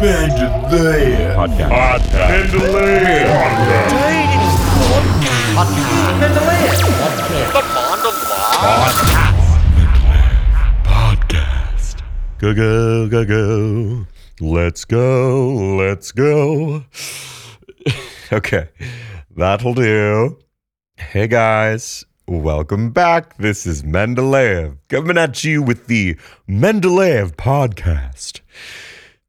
Mandalay. Podcast. Mandalay. Podcast. Go, go, go, go. Let's go. Let's go. okay. That'll do. Hey, guys. Welcome back. This is Mendeleev coming at you with the Mendeleev podcast.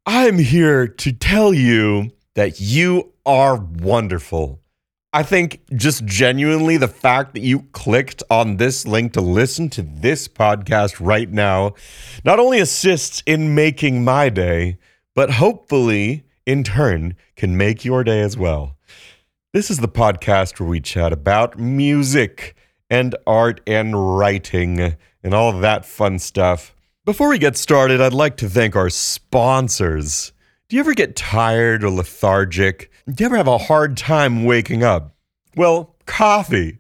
I'm here to tell you that you are wonderful. I think just genuinely the fact that you clicked on this link to listen to this podcast right now not only assists in making my day, but hopefully in turn can make your day as well. This is the podcast where we chat about music and art and writing and all that fun stuff. Before we get started, I'd like to thank our sponsors. Do you ever get tired or lethargic? Do you ever have a hard time waking up? Well, coffee.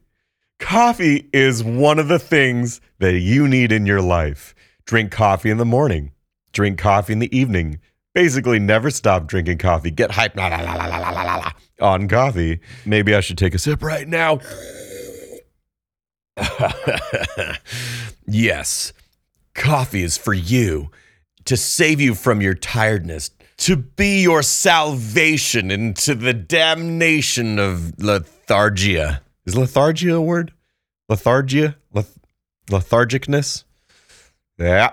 Coffee is one of the things that you need in your life. Drink coffee in the morning, drink coffee in the evening. Basically, never stop drinking coffee. Get hyped la, la, la, on coffee. Maybe I should take a sip right now. yes coffee is for you to save you from your tiredness, to be your salvation into the damnation of lethargia. Is lethargia a word? Lethargia? Leth- lethargicness? Yeah.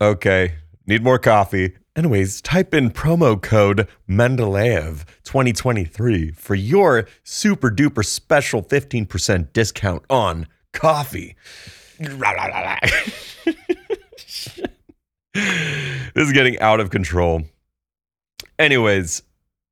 Okay. Need more coffee. Anyways, type in promo code Mendeleev 2023 for your super duper special 15% discount on coffee. this is getting out of control. Anyways,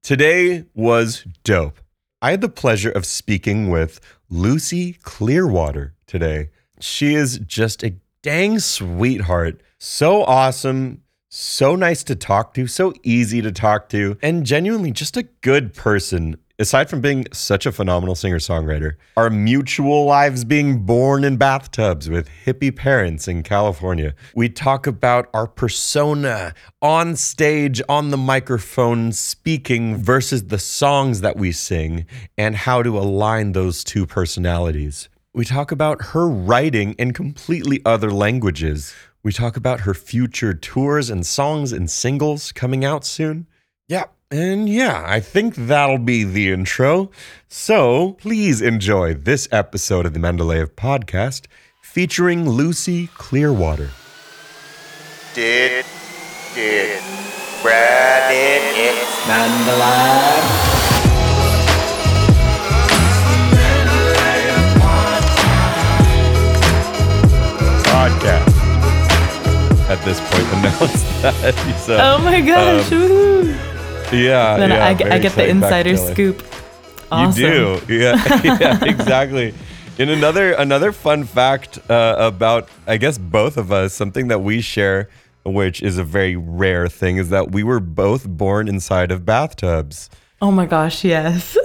today was dope. I had the pleasure of speaking with Lucy Clearwater today. She is just a dang sweetheart. So awesome, so nice to talk to, so easy to talk to, and genuinely just a good person. Aside from being such a phenomenal singer songwriter, our mutual lives being born in bathtubs with hippie parents in California. We talk about our persona on stage, on the microphone, speaking versus the songs that we sing, and how to align those two personalities. We talk about her writing in completely other languages. We talk about her future tours and songs and singles coming out soon. Yeah, and yeah, I think that'll be the intro. So please enjoy this episode of the Mendeleev podcast featuring Lucy Clearwater. Did, did, Brad, did, it's Mandalay. Podcast. At this point, announced that. So, Oh my gosh! um, woohoo. Yeah, Then yeah, I, get- I get the. Insider scoop. Awesome. You do, yeah, yeah, exactly. And another another fun fact uh, about, I guess, both of us, something that we share, which is a very rare thing, is that we were both born inside of bathtubs. Oh my gosh! Yes.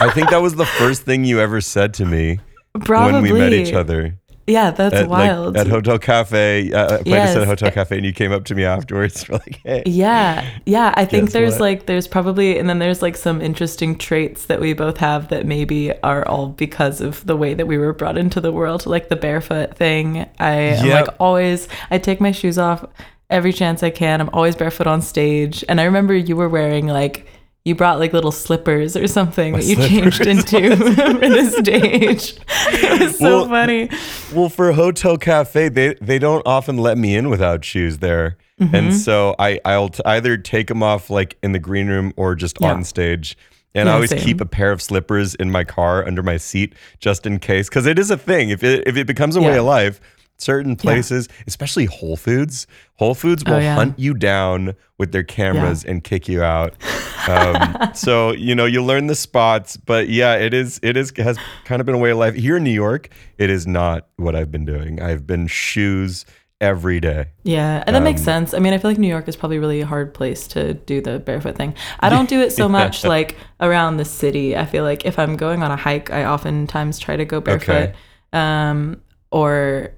I think that was the first thing you ever said to me Probably. when we met each other Yeah, that's at, like, wild. at Hotel Cafe. Uh, I played at Hotel Cafe, and you came up to me afterwards. Like, hey, yeah, yeah. I think there's what? like there's probably and then there's like some interesting traits that we both have that maybe are all because of the way that we were brought into the world, like the barefoot thing. I am Yep. like always. I take my shoes off every chance I can. I'm always barefoot on stage, and I remember you were wearing like. You brought like little slippers or something that you changed into for the stage. It was so Well, funny. Well, for Hotel Cafe, they they don't often let me in without shoes there, Mm-hmm. and so I I'll t- either take them off like in the green room or just Yeah. on stage. And I always same. keep a pair of slippers in my car under my seat just in case, because it is a thing. If it if it becomes a way of life, certain places, especially Whole Foods, Whole Foods will Oh, yeah. hunt you down with their cameras and kick you out. Um, so you know you learn the spots, but yeah, it is it is has kind of been a way of life here in New York. It is not what I've been doing. I've been shoes every day. Yeah, and that makes Um, sense. I mean, I feel like New York is probably really a hard place to do the barefoot thing. I don't do it so much like around the city. I feel like if I'm going on a hike, I oftentimes try to go barefoot. Um, or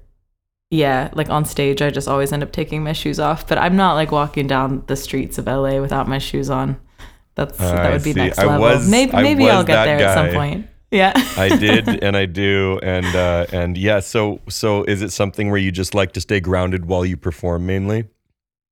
yeah, like on stage, I just always end up taking my shoes off. But I'm not like walking down the streets of LA without my shoes on. That's Uh, that would be next I level. was- maybe maybe I'll get there at some point. Yeah. I did and I do and uh and yeah, so so is it something where you just like to stay grounded while you perform mainly?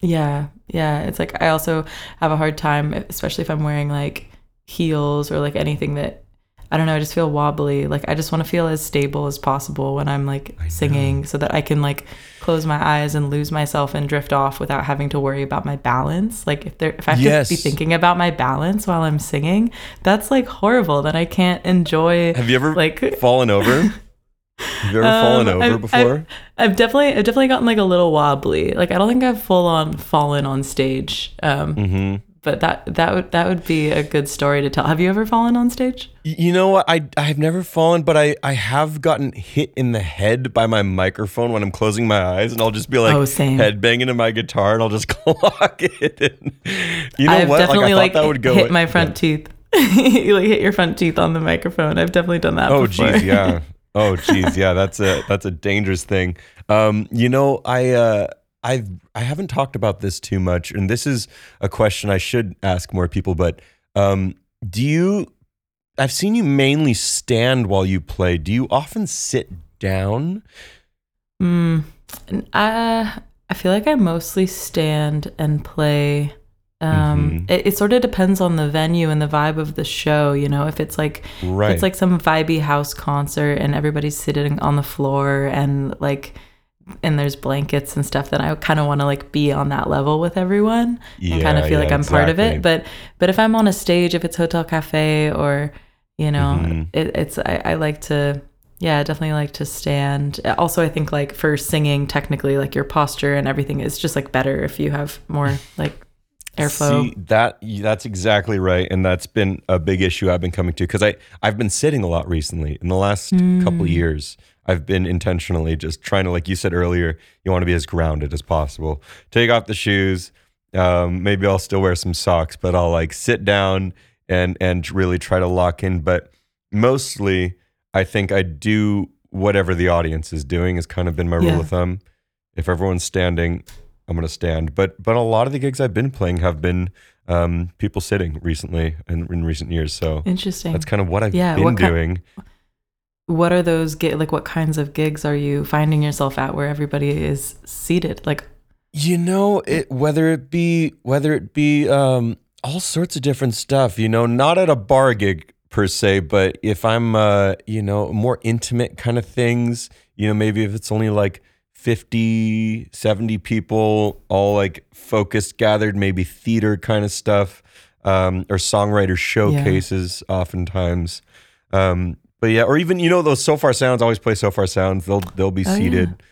Yeah, yeah. It's like I also have a hard time, especially if I'm wearing like heels or like anything that I don't know. I just feel wobbly. Like I just want to feel as stable as possible when I'm like singing, so that I can like close my eyes and lose myself and drift off without having to worry about my balance. Like if there, if I have to be thinking about my balance while I'm singing, that's like horrible. Then I can't enjoy. Have you ever like fallen over? Have you ever fallen Um, over I've- before? I've definitely I've definitely gotten like a little wobbly. Like I don't think I've full on fallen on stage. Um, mm-hmm. But that that would that would be a good story to tell. Have you ever fallen on stage? You know what? I I've never fallen, but I I have gotten hit in the head by my microphone when I'm closing my eyes, and I'll just be like Oh, same. head banging to my guitar, and I'll just clock it. And you know I've what? definitely like I like, thought that would go hit my front teeth. you like hit your front teeth on the microphone. I've definitely done that. Oh geez, yeah. Oh geez, yeah. That's a that's a dangerous thing. Um, you know, I uh, I've I haven't talked about this too much, and this is a question I should ask more people. But um, do you? I've seen you mainly stand while you play. Do you often sit down? Mm, and I I feel like I mostly stand and play. Um, Mhm. it, it sort of depends on the venue and the vibe of the show. You know, if it's like Right. if it's like some vibey house concert and everybody's sitting on the floor and like and there's blankets and stuff then I kind of want to like be on that level with everyone and kind of feel yeah, like I'm part of it but but if I'm on a stage if it's hotel cafe or you know Mhm. it, it's I, I like to yeah I definitely like to stand also I think like for singing technically like your posture and everything is just like better if you have more like airflow See, that that's exactly right, and that's been a big issue I've been coming to because I I've been sitting a lot recently in the last couple Mm. years. I've been intentionally just trying to, like you said earlier, you want to be as grounded as possible. Take off the shoes. Um, maybe I'll still wear some socks, but I'll like sit down and and really try to lock in. But mostly, I think I do whatever the audience is doing. Has kind of been my rule Yeah. of thumb. If everyone's standing, I'm gonna stand. But but a lot of the gigs I've been playing have been um, people sitting recently in, in recent years. So interesting that's kind of what I've Yeah, been what doing. What are those gi- like what kinds of gigs are you finding yourself at where everybody is seated like You know, it whether it be whether it be um, all sorts of different stuff. You know, not at a bar gig per se, but if I'm uh, you know more intimate kind of things. You know, maybe if it's only like 50, 70 people, all like focused, gathered, maybe theater kind of stuff, um, or songwriter showcases oftentimes. Um, but yeah, or even you know those Sofar Sounds always play Sofar Sounds. They'll they'll be Oh, yeah. seated.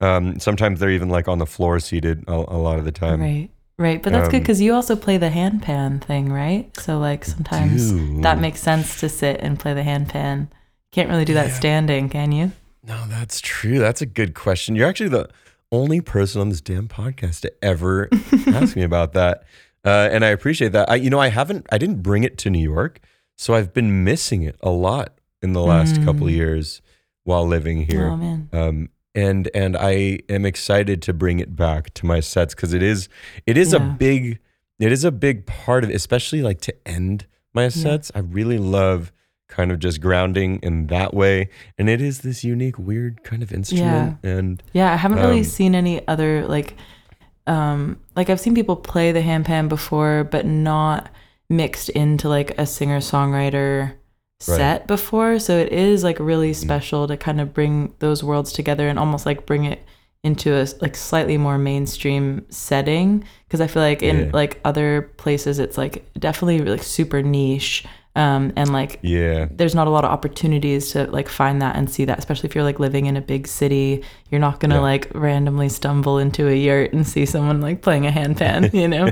Um, sometimes they're even like on the floor seated a, a lot of the time. right right but that's good um, because you also play the handpan thing right so like sometimes that makes sense to sit and play the handpan can't really do that Yeah. standing can you No, that's true. That's a good question. You're actually the only person on this damn podcast to ever ask me about that, uh, and I appreciate that. I, you know, I haven't, I didn't bring it to New York, so I've been missing it a lot in the last couple of Mm. years while living here. oh man um, and and I am excited to bring it back to my sets because it is it is a big it is a big part of especially like to end my sets. I really love kind of just grounding in that way, and it is this unique, weird kind of instrument. And yeah i haven't really um, seen any other like um like i've seen people play the handpan before but not mixed into like a singer songwriter Right. set before so it is like really Mm. special to kind of bring those worlds together and almost like bring it into a like slightly more mainstream setting because i feel like in Yeah. like other places it's like definitely like super niche um and like yeah, there's not a lot of opportunities to like find that and see that especially if you're like living in a big city you're not gonna Yeah. like randomly stumble into a yurt and see someone like playing a handpan you know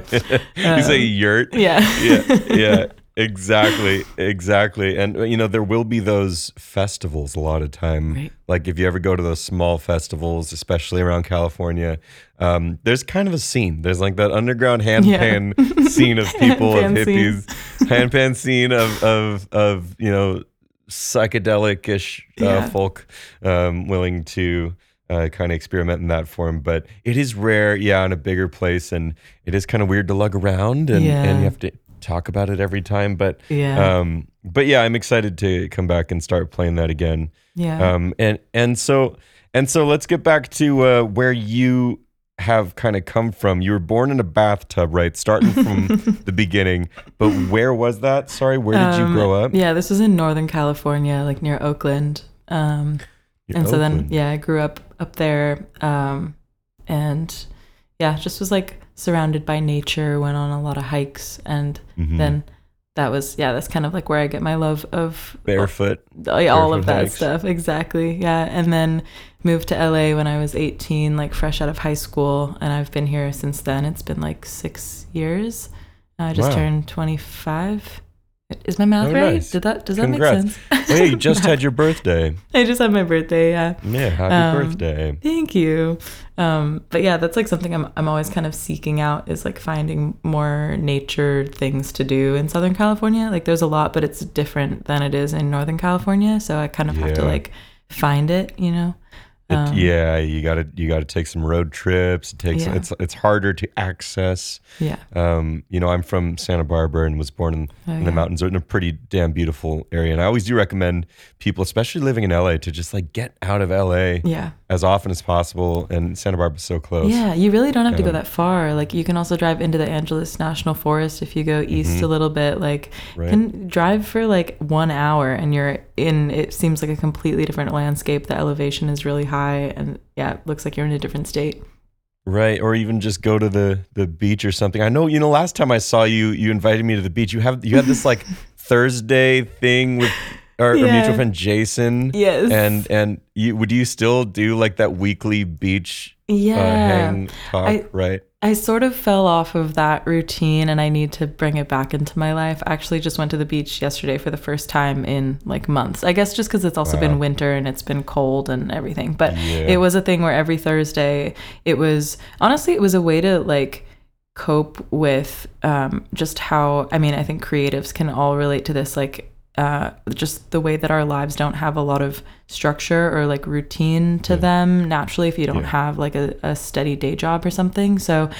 you say Um, yurt. yeah yeah, yeah, exactly, exactly. And uh, you know, there will be those festivals a lot of time. Right. Like if you ever go to those small festivals, especially around California, um, there's kind of a scene. There's like that underground handpan scene of people of hippies, handpan scene of of of you know psychedelic-ish uh, Yeah. folk um, willing to uh, kind of experiment in that form. But it is rare, yeah, in a bigger place, and it is kind of weird to lug around, and, Yeah. and you have to talk about it every time. But Yeah. um, but yeah, I'm excited to come back and start playing that again. yeah. Um, and and so and so let's get back to uh, where you have kind of come from. You were born in a bathtub, right? Starting from the beginning, but where was that? Sorry, where did you Um, grow up? Yeah, this was in Northern California, like near Oakland. Um, and so then, yeah, I grew up up there. Um, and yeah, just was like surrounded by nature, went on a lot of hikes. And Mhm. then that was, yeah, that's kind of like where I get my love of barefoot. all, all of that hikes. stuff. Exactly. Yeah. And then moved to LA when I was 18, like fresh out of high school. And I've been here since then. It's been like six years. I just Wow. turned 25. Is my math Oh, right? nice. Did that, does that make sense? Oh yeah, you just had your birthday. I just had my birthday. Yeah. Yeah, happy Um, birthday. Thank you. Um, but yeah, that's like something I'm I'm always kind of seeking out is like finding more nature things to do in Southern California. Like there's a lot, but it's different than it is in Northern California. So I kind of have to like find it, you know. It, um, yeah, you gotta you gotta take some road trips. It takes Yeah. it's it's harder to access. Yeah. Um, you know, I'm from Santa Barbara and was born in, Oh, in the yeah. mountains, in a pretty damn beautiful area. And I always do recommend people, especially living in LA, to just like get out of LA Yeah. As often as possible. And Santa Barbara's so close. Yeah, you really don't have to go that far. Like you can also drive into the Angeles National Forest if you go east a little bit. Like Mm-hmm. Right. can drive for like one hour and you're in. It seems like a completely different landscape. The elevation is really high, and yeah, it looks like you're in a different state. Right. Or even just go to the the beach or something. I know, you know, last time I saw you, you invited me to the beach. You have you had this like Thursday thing with our, our Yeah. mutual friend Jason. Yes. And and you would you still do like that weekly beach Yeah. uh, hang talk, I- right? I sort of fell off of that routine and I need to bring it back into my life. I actually just went to the beach yesterday for the first time in like months. I guess just because it's also Wow. been winter and it's been cold and everything. But Yeah. it was a thing where every Thursday, it was honestly, it was a way to like cope with um, just how, I mean, I think creatives can all relate to this. Like, uh, just the way that our lives don't have a lot of structure or like routine to them naturally if you don't Yeah. have like a, a steady day job or something. So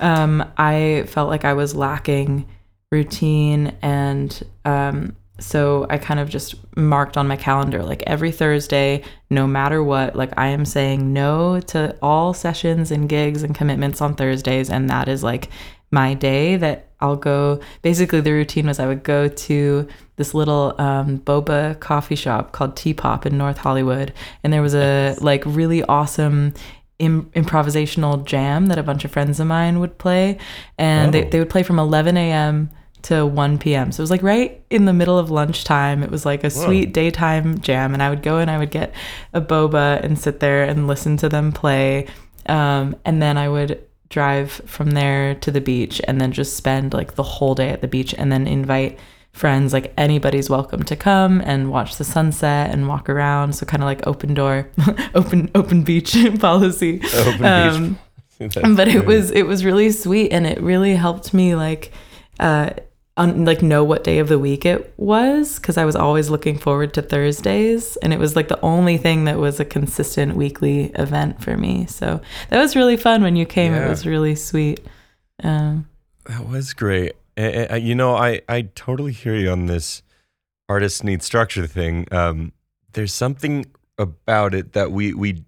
um, I felt like I was lacking routine and um, so I kind of just marked on my calendar like every Thursday, no matter what, like I am saying no to all sessions and gigs and commitments on Thursdays. And that is like my day that I'll go. Basically, the routine was I would go to this little um, boba coffee shop called Teapop in North Hollywood. And there was a like really awesome Im- improvisational jam that a bunch of friends of mine would play. And they, Oh. they would play from 11 a.m. to 1 p.m. So it was like right in the middle of lunchtime. It was like a sweet daytime jam. And I would go and I would get a boba and sit there and listen to them play. Um, and then I would drive from there to the beach and then just spend like the whole day at the beach and then invite friends like anybody's welcome to come and watch the sunset and walk around. So kind of like open door open open beach policy. Open um, That's but it was it was really sweet and it really helped me like uh un, like know what day of the week it was because I was always looking forward to Thursdays and it was like the only thing that was a consistent weekly event for me. So that was really fun when you came. Yeah. It was really sweet. Um, That was great. A- a- you know, I, I totally hear you on this artists need structure thing. Um, there's something about it that we we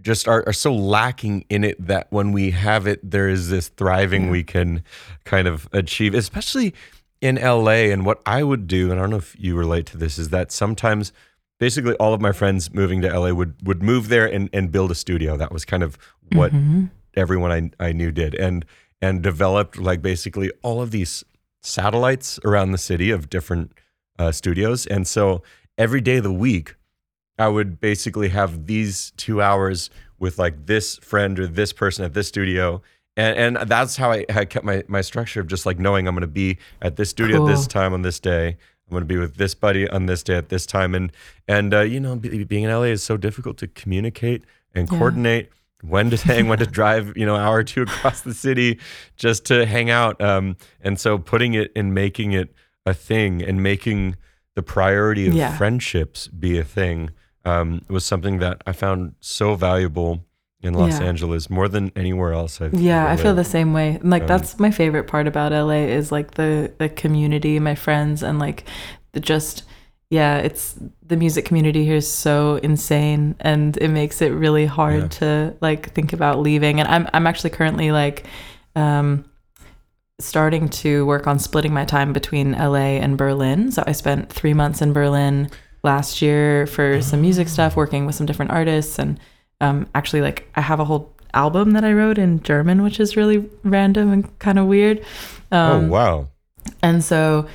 just are, are so lacking in it that when we have it, there is this thriving we can kind of achieve, especially in LA. And what I would do, and I don't know if you relate to this, is that sometimes basically all of my friends moving to LA would would move there and, and build a studio. That was kind of what everyone I, I knew did and and developed like basically all of these satellites around the city of different uh, studios and so every day of the week i would basically have these two hours with like this friend or this person at this studio and, and that's how I, I kept my, my structure of just like knowing i'm going to be at this studio at this time on this day i'm going to be with this buddy on this day at this time and and uh, you know be, being in la is so difficult to communicate and Yeah. coordinate when to hang, when to drive, you know, an hour or two across the city just to hang out. Um, and so putting it and making it a thing and making the priority of Yeah. friendships be a thing um, was something that I found so valuable in Los Yeah. Angeles more than anywhere else. I've Yeah, I feel the same way. And, Like Um, that's my favorite part about LA is like the the community, my friends, and like the just yeah, it's the music community here is so insane, and it makes it really hard Yeah. to like think about leaving. And I'm I'm actually currently like um starting to work on splitting my time between LA and Berlin. So I spent three months in Berlin last year for some music stuff, working with some different artists, and um, actually like I have a whole album that I wrote in German, which is really random and kind of weird. oh Um, wow! And so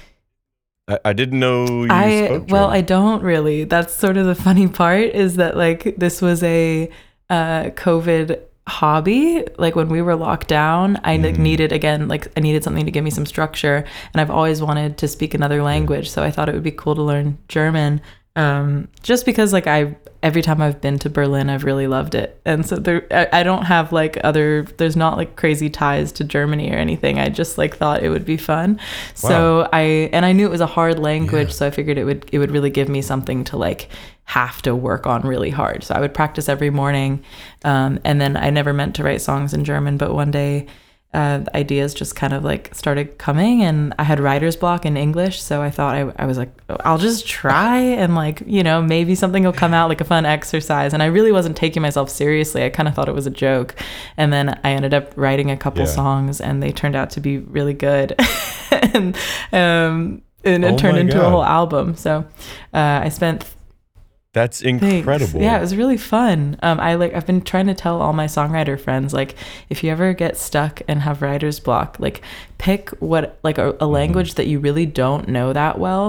I, I didn't know you I spoke well, I don't really. That's sort of the funny part is that like this was a uh, COVID hobby. Like when we were locked down, I Mhm. needed again like I needed something to give me some structure, and I've always wanted to speak another language. So I thought it would be cool to learn German. Um, just because like I every time I've been to Berlin, I've really loved it, and so there I, I don't have like other. There's not like crazy ties to Germany or anything. I just like thought it would be fun. So I and I knew it was a hard language, Yeah. so I figured it would it would really give me something to like have to work on really hard. So I would practice every morning, um, and then I never meant to write songs in German, but one day. Uh, ideas just kind of like started coming and I had writer's block in English. So I thought I, I was like, I'll just try and like, you know, maybe something will come out like a fun exercise. And I really wasn't taking myself seriously. I kind of thought it was a joke. And then I ended up writing a couple Yeah. songs and they turned out to be really good. and, um, and it Oh turned into a whole album. So uh, I spent That's Thanks. incredible. Yeah, it was really fun. Um, I like I've been trying to tell all my songwriter friends like if you ever get stuck and have writer's block, like pick what like a, Mm-hmm. language that you really don't know that well.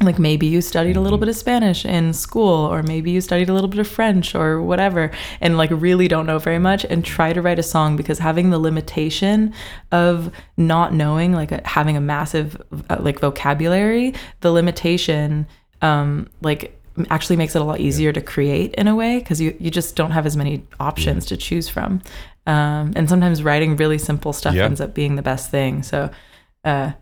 Like maybe you studied a little Mm-hmm. bit of Spanish in school, or maybe you studied a little bit of French or whatever, and like really don't know very much, and try to write a song because having the limitation of not knowing, like a, having a massive uh, like vocabulary, the limitation, um, like actually makes it a lot easier to create in a way because you, you just don't have as many options to choose from. Um, and sometimes writing really simple stuff Yeah. ends up being the best thing. So, uh,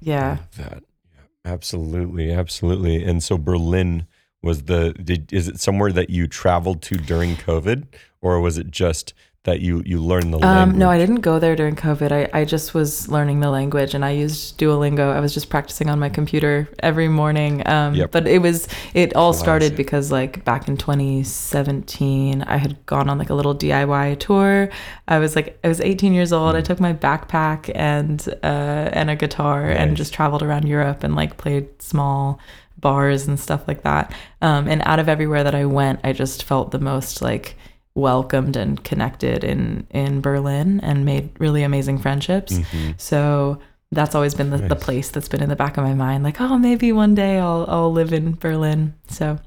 yeah. That yeah, absolutely, absolutely. And so Berlin was the did is it somewhere that you traveled to during COVID or was it just that you you learned the language? Um, no, I didn't go there during COVID. I, I just was learning the language and I used Duolingo. I was just practicing on my computer every morning. Um, Yep. But it was, it all started because like back in 2017, I had gone on like a little DIY tour. I was like, I was 18 years old. I Hmm. took my backpack and, uh, and a guitar and just traveled around Europe and like played small bars and stuff like that. Um, and out of everywhere that I went, I just felt the most like welcomed and connected in in Berlin and made really amazing friendships. Mhm. So that's always been the, the place that's been in the back of my mind. Like, oh, maybe one day I'll I'll live in Berlin. So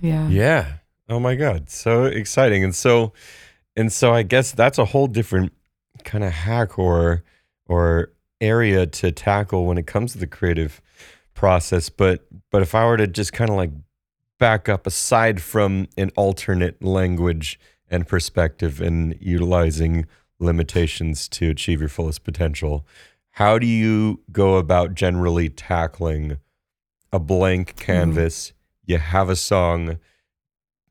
yeah. Yeah. Oh my god, so exciting. And so and so I guess that's a whole different kind of hack or or area to tackle when it comes to the creative process, but but if I were to just kind of like back up aside from an alternate language and perspective and utilizing limitations to achieve your fullest potential, how do you go about generally tackling a blank canvas? You have a song.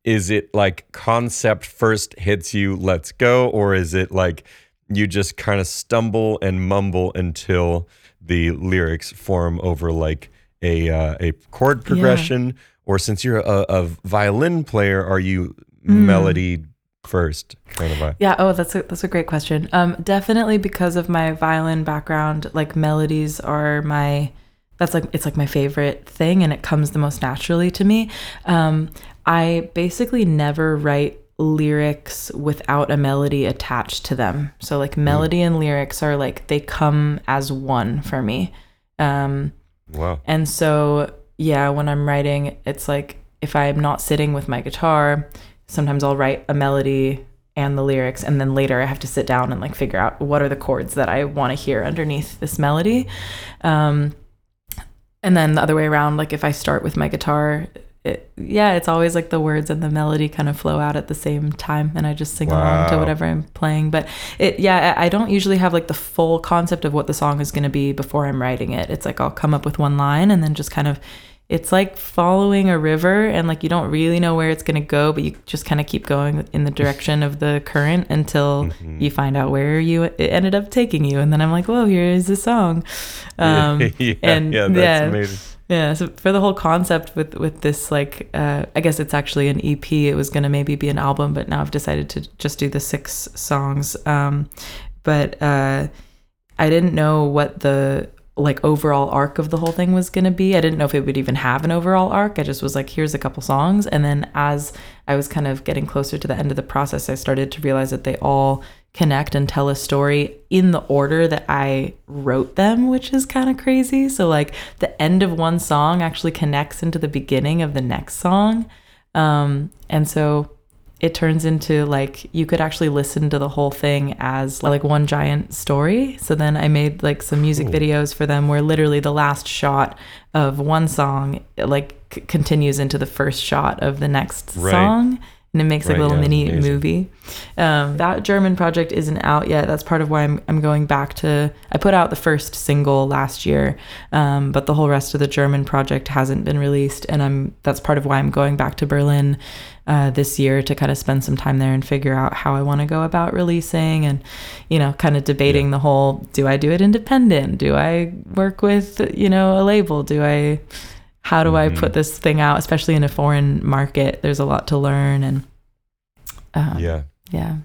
Is it like concept first hits you, let's go? Or is it like you just kind of stumble and mumble until the lyrics form over like a, uh, a chord progression? Or since you're a, a violin player, are you Mm. melody first kind of. Yeah. Oh, that's a that's a great question. Um, definitely because of my violin background, like melodies are my that's like it's like my favorite thing, and it comes the most naturally to me. Um, I basically never write lyrics without a melody attached to them. So like melody and lyrics are like they come as one for me. Um, Wow. and so, yeah, when I'm writing, it's like if I'm not sitting with my guitar, sometimes I'll write a melody and the lyrics, and then later I have to sit down and like figure out what are the chords that I want to hear underneath this melody. Um, and then the other way around, like if I start with my guitar, it, yeah, it's always like the words and the melody kind of flow out at the same time, and I just sing along to whatever I'm playing. But it, yeah, I I don't usually have like the full concept of what the song is going to be before I'm writing it. It's like I'll come up with one line and then just kind of it's like following a river and like you don't really know where it's going to go but you just kind of keep going in the direction of the current until Mm-hmm. you find out where you it ended up taking you and then i'm like whoa here is the song um yeah, and yeah, that's yeah. amazing. Yeah so for the whole concept with with this like uh i guess it's actually an ep it was to maybe be an album but now i've decided to just do the six songs. Um but uh i didn't know what the like overall arc of the whole thing was going to be i didn't know if it would even have an overall arc i just was like here's a couple songs and then as i was kind of getting closer to the end of the process i started to realize that they all connect and tell a story in the order that I wrote them, which is kind of crazy. So, like, the end of one song actually connects into the beginning of the next song. Um, and so it turns into like you could actually listen to the whole thing as like one giant story. So then I made like some music videos for them where literally the last shot of one song like c- continues into the first shot of the next Right. song and it makes like Right, a little yeah, mini amazing. movie. Um, that German project isn't out yet. That's part of why I'm, I'm going back to. I put out the first single last year, um, but the whole rest of the German project hasn't been released, and I'm that's part of why I'm going back to Berlin uh, this year to kind of spend some time there and figure out how I want to go about releasing, and you know, kind of debating the whole: Do I do it independent? Do I work with you know a label? Do I how do I put this thing out, especially in a foreign market? There's a lot to learn, and um, Yeah. yeah.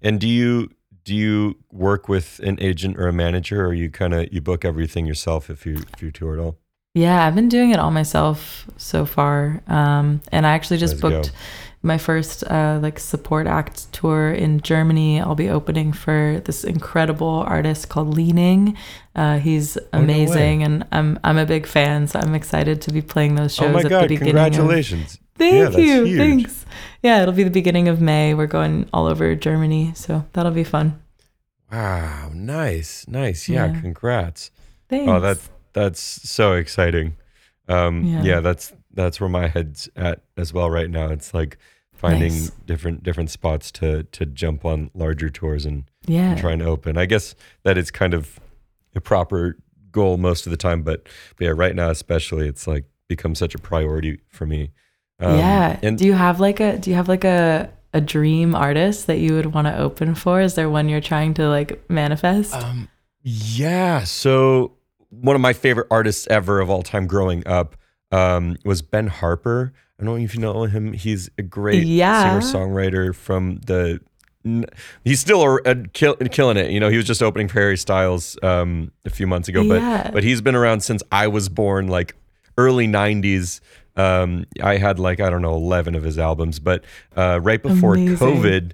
And do you do you work with an agent or a manager, or you kind of you book everything yourself if you if you tour at all? Yeah, I've been doing it all myself so far. Um, and I actually just Let's go. My first uh, like support act tour in Germany. I'll be opening for this incredible artist called Leaning. Uh, he's Oh, no amazing, and I'm I'm a big fan, so I'm excited to be playing those shows oh my at god! the beginning. Congratulations! Of, thank Yeah, you, huge. thanks. Yeah, it'll be the beginning of May. We're going all over Germany, so that'll be fun. Wow, nice, nice. Yeah, Yeah. congrats. Thanks. Oh, that's that's so exciting. Um, Yeah. yeah. that's that's where my head's at as well right now. It's like finding Nice. different different spots to to jump on larger tours and, yeah. and trying to open. I guess that it's kind of a proper goal most of the time, but, but yeah, right now especially, it's like become such a priority for me. Um, yeah. and do you have like a do you have like a a dream artist that you would want to open for? Is there one you're trying to like manifest? Um, yeah. So one of my favorite artists ever of all time growing up um, was Ben Harper. I don't know if you know him. He's a great Yeah. singer songwriter from the. He's still a, a kill, killing it. You know, he was just opening for Harry Styles um, a few months ago, but Yeah. but he's been around since I was born, like early '90s. Um, I had like I don't know, eleven of his albums, but uh, right before Amazing. COVID,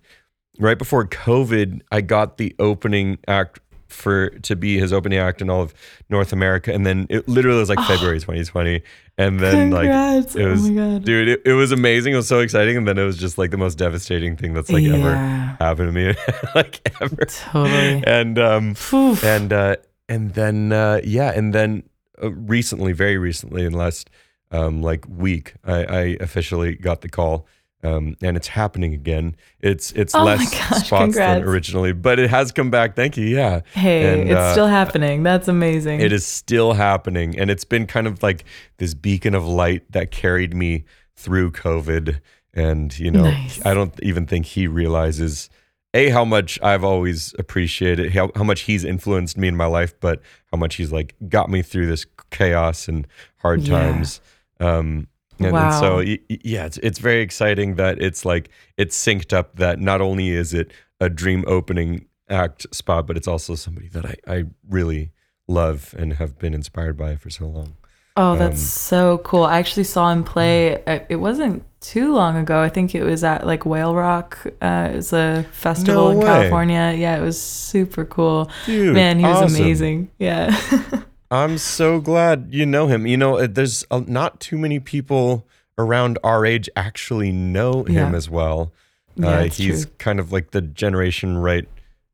right before COVID, I got the opening act for to be his opening act in all of North America, and then it literally was like February 2020, and then Oh. Congrats. like it was, oh my god. dude, it, it was amazing. It was so exciting, and then it was just like the most devastating thing that's like ever happened to me, like ever. Totally. And um, Phew. and uh, and then uh, yeah, and then uh, recently, very recently, in the last um, like week, I, I officially got the call, um, and it's happening again. It's it's Oh less gosh, spots congrats. than originally, but it has come back. Thank you. Yeah, hey, and, it's uh, still happening. That's amazing. it is still happening, and it's been kind of like this beacon of light that carried me through COVID. And you know, Nice. I don't even think he realizes a how much I've always appreciated how, how much he's influenced me in my life, but how much he's like got me through this chaos and hard Yeah. times. Um, and, and so Wow. y- y- yeah, it's it's very exciting that it's like it's synced up. That not only is it a dream opening act spot, but it's also somebody that I I really love and have been inspired by for so long. oh, that's um, so cool. I actually saw him play. uh, It wasn't too long ago. I think it was at like Whale Rock. Uh, it was a festival No in. California. Yeah, it was super cool. Dude, Man, he was awesome. amazing. Yeah. I'm so glad you know him. You know, uh, there's uh, not too many people around our age actually know him Yeah. as well. Yeah, uh, he's true. kind of like the generation right,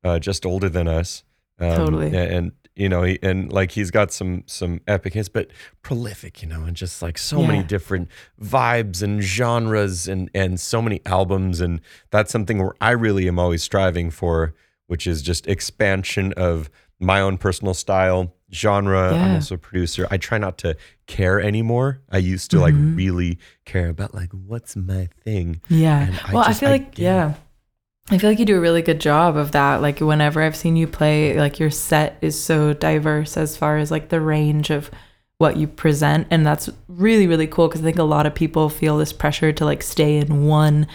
uh, just older than us. Um, Totally. a- And, you know, he, and like he's got some some epic hits, but prolific. You know, and just like so many different vibes and genres and and so many albums. And that's something where I really am always striving for, which is just expansion of my own personal style genre. I'm also a producer. I try not to care anymore. I used to Mhm. like really care about like what's my thing. Yeah. And I well, I feel like it. yeah. I feel like you do a really good job of that. Like whenever I've seen you play, like your set is so diverse as far as like the range of what you present and that's really really cool because I think a lot of people feel this pressure to like stay in one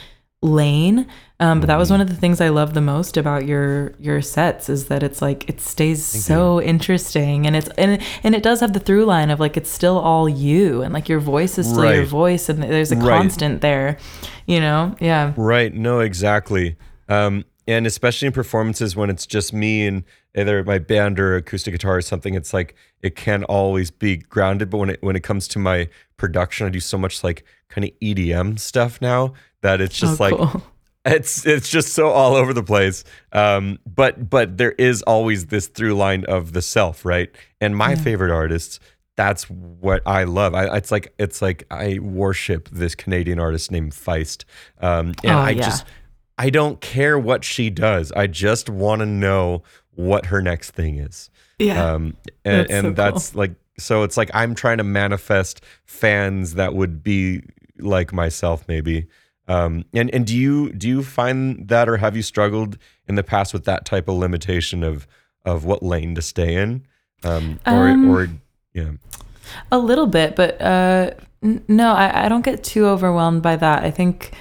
lane. Um, but that was Mhm. one of the things I love the most about your your sets is that it's like it stays Thank so interesting and it's and it, and it does have the through line of like it's still all you and like your voice is still your voice and there's a Right. constant there, you know? Yeah. Right. No, exactly. Um, and especially in performances when it's just me and either my band or acoustic guitar or something, it's like it can always be grounded. But when it when it comes to my production, I do so much like kind of EDM stuff now that it's just Oh, like cool. it's it's just so all over the place. Um, but but there is always this through line of the self, right? And my favorite artists, that's what I love. I, it's like it's like I worship this Canadian artist named Feist, um, and Oh, I yeah. just I don't care what she does. I just want to know what her next thing is. Yeah. Um, and That's so and cool. that's like so it's like I'm trying to manifest fans that would be like myself maybe. Um, and and do you do you find that or have you struggled in the past with that type of limitation of of what lane to stay in? Um, or Um, or yeah. A little bit, but uh, n- no, I, I don't get too overwhelmed by that. I think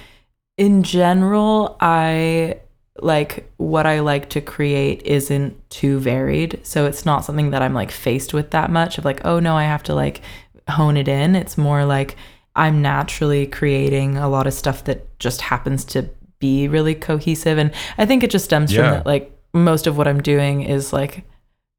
in general, I like what I like to create isn't too varied. So it's not something that I'm like faced with that much of like, oh no, I have to like hone it in. It's more like I'm naturally creating a lot of stuff that just happens to be really cohesive. And I think it just stems Yeah. from that, like, most of what I'm doing is like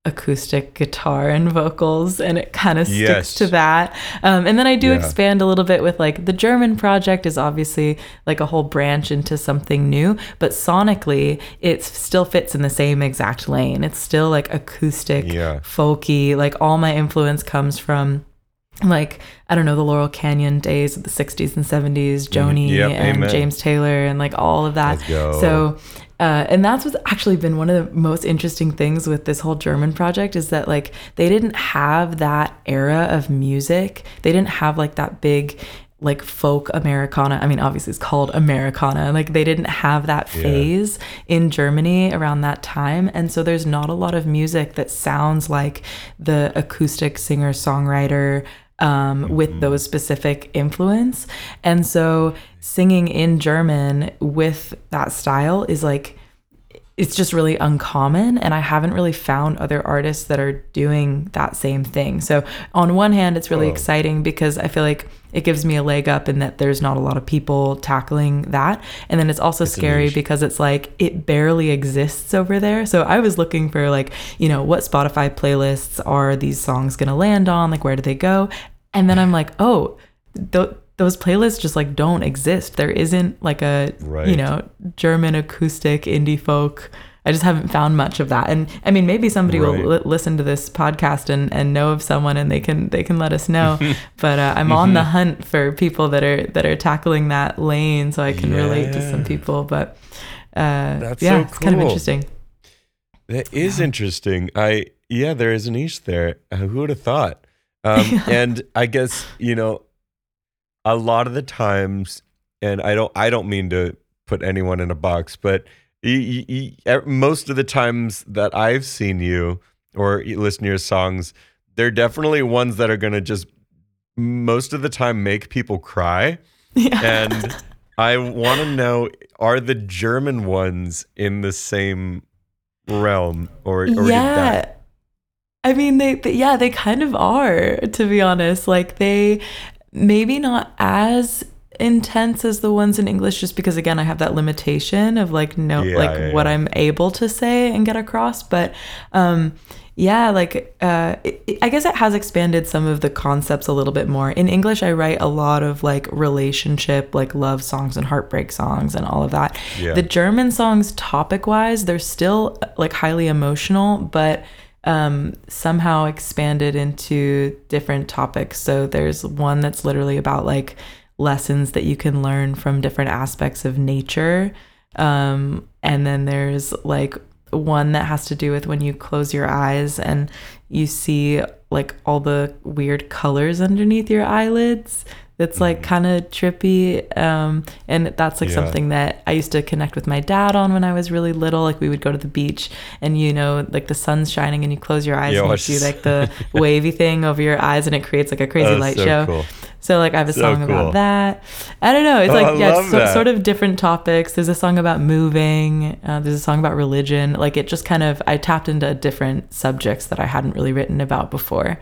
acoustic guitar and vocals and it kind of sticks Yes. to that um, and then i do Yeah. expand a little bit with like the german project is obviously like a whole branch into something new but sonically it still fits in the same exact lane it's still like acoustic Yeah. folky like all my influence comes from like I don't know the Laurel Canyon days of the 60s and 70s, Joni Mm-hmm. Yep, and amen. James Taylor and like all of that. So uh, and that's what's actually been one of the most interesting things with this whole German project is that like they didn't have that era of music. They didn't have like that big like folk Americana. I mean, obviously it's called Americana. Like they didn't have that Yeah. phase in Germany around that time. And so there's not a lot of music that sounds like the acoustic singer songwriter um, with those specific influence. And so singing in German with that style is like, it's just really uncommon and i haven't really found other artists that are doing that same thing. So on one hand it's really Oh. exciting because i feel like it gives me a leg up in that there's not a lot of people tackling that. And then it's also a scary because it's like it barely exists over there. So i was looking for like you know what spotify playlists are these songs going to land on? Like where do they go? And then i'm like oh th- those playlists just like don't exist there isn't like a you know German acoustic indie folk. I just haven't found much of that. And I mean, maybe somebody Right. will li- listen to this podcast and, and know of someone and they can they can let us know. but uh, I'm on the hunt for people that are that are tackling that lane, so I can relate to some people. But uh, That's yeah, so it's kind of interesting. That is interesting. I yeah, there is a niche there. Uh, who would have thought? Um, and I guess you know, a lot of the times, and I don't, I don't mean to put anyone in a box, but most of the times that I've seen you or listen to your songs, they're definitely ones that are gonna just most of the time make people cry. Yeah. And I want to know: Are the German ones in the same realm, or, or yeah. that? I mean, they, they, yeah, they kind of are, to be honest. Like, they maybe not as intense as the ones in English, just because, again, I have that limitation of like, no, Yeah, like yeah, what yeah. I'm able to say and get across. But, um, yeah, like uh, it, it- I guess it has expanded some of the concepts a little bit more. In English, I write a lot of like relationship, like love songs and heartbreak songs and all of that. Yeah. The German songs, topic wise, they're still like highly emotional, but um, somehow expanded into different topics. So there's one that's literally about like lessons that you can learn from different aspects of nature. Um, and then there's like one that has to do with when you close your eyes and you see like all the weird colors underneath your eyelids that's like kind of trippy um, and that's like Yeah. something that i used to connect with my dad on when i was really little like we would go to the beach and you know like the sun's shining and you close your eyes and you see like the wavy thing over your eyes and it creates like a crazy light so show cool. so like I have a So song cool. about that. I don't know. It's Oh, like I yeah, so, sort of different topics. There's a song about moving. Uh, there's a song about religion. Like it just kind of I tapped into different subjects that I hadn't really written about before.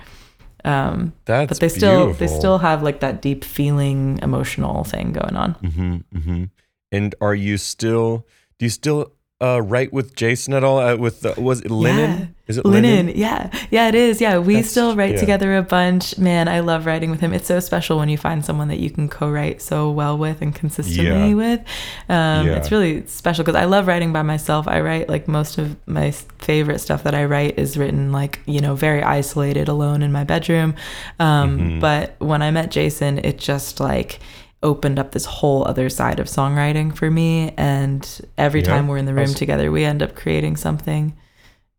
Um, That's but they still they still have like that deep feeling, emotional thing going on. Mm-hmm, mm-hmm. And are you still? Do you still uh, write with Jason at all? Uh, with the, was it LININ? Yeah. Is it LININ, LININ? yeah, yeah, it is. Yeah, we That's- still write yeah. together a bunch. Man, I love writing with him. It's so special when you find someone that you can co-write so well with and consistently Yeah. with. Um, Yeah. It's really special because I love writing by myself. I write like most of my favorite stuff that I write is written like you know very isolated, alone in my bedroom. Um, Mm-hmm. But when I met Jason, it just like opened up this whole other side of songwriting for me. And every Yeah. time we're in the room Awesome. together, we end up creating something.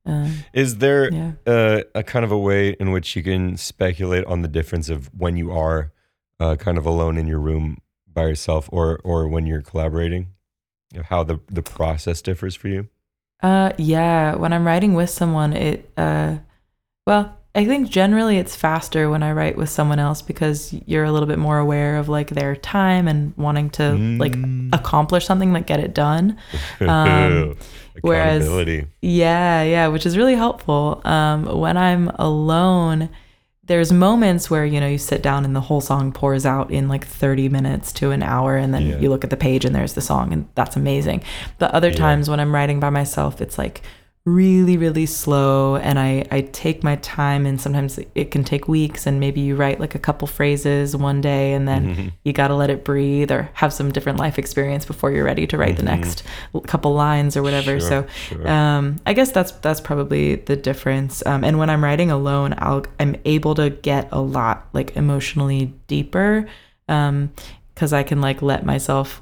Um, Is there yeah. uh, a kind of a way in which you can speculate on the difference of when you are uh, kind of alone in your room by yourself, or or when you're collaborating? How the the process differs for you? Uh, yeah. When I'm writing with someone, it, uh, well, I think generally it's faster when I write with someone else because you're a little bit more aware of like their time and wanting to like Mm. accomplish something, like get it done. Um, whereas- Yeah, yeah, which is really helpful. Um, when I'm alone, there's moments where you know you sit down and the whole song pours out in like 30 minutes to an hour, and then Yeah. you look at the page and there's the song, and that's amazing. But other Yeah. times when I'm writing by myself, it's like really really slow and I, I take my time and sometimes it can take weeks and maybe you write like a couple phrases one day and then Mm-hmm. you got to let it breathe or have some different life experience before you're ready to write the next couple lines or whatever Mm-hmm. Sure, so sure. um, I guess that's that's probably the difference. Um, and when I'm writing alone, I'll I'm able to get a lot like emotionally deeper because I can like let myself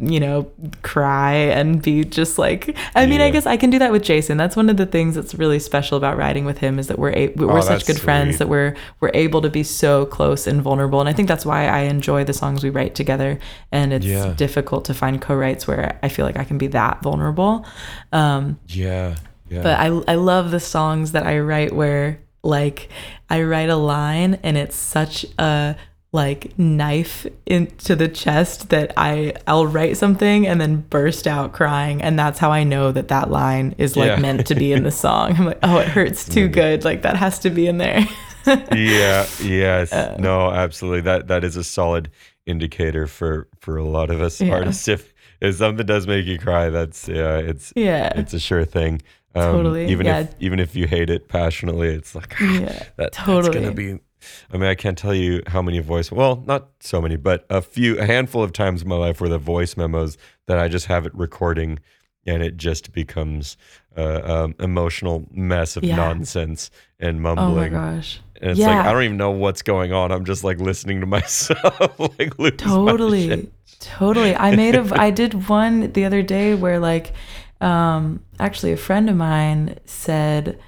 you know cry and be just like i mean i guess i can do that with jason. That's one of the things that's really special about writing with him is that we're a- we're Oh, such good friends that we're we're able to be so close and vulnerable. And i think that's why i enjoy the songs we write together. And it's Yeah. difficult to find co-writes where i feel like i can be that vulnerable. Um Yeah, yeah. but I I love the songs that I write where like I write a line and it's such a like knife into the chest that I I'll write something and then burst out crying and that's how I know that that line is like Yeah. meant to be in the song. I'm like, "Oh, it hurts too good. Like that has to be in there." yeah yes Uh, no absolutely that that is a solid indicator for for a lot of us Yeah. artists if if something does make you cry that's yeah it's yeah. it's a sure thing um, Totally, even yeah. if even if you hate it passionately it's like ah, Yeah, that, that's totally. gonna be i mean i can't tell you how many voice well not so many but a few a handful of times in my life where the voice memos that i just have it recording and it just becomes uh, um, emotional mess of Yeah. nonsense and mumbling. Oh my gosh. and it's like I don't even know what's going on. I'm just like listening to myself, like lose my totally shit. totally i made a i did one the other day where like um actually a friend of mine said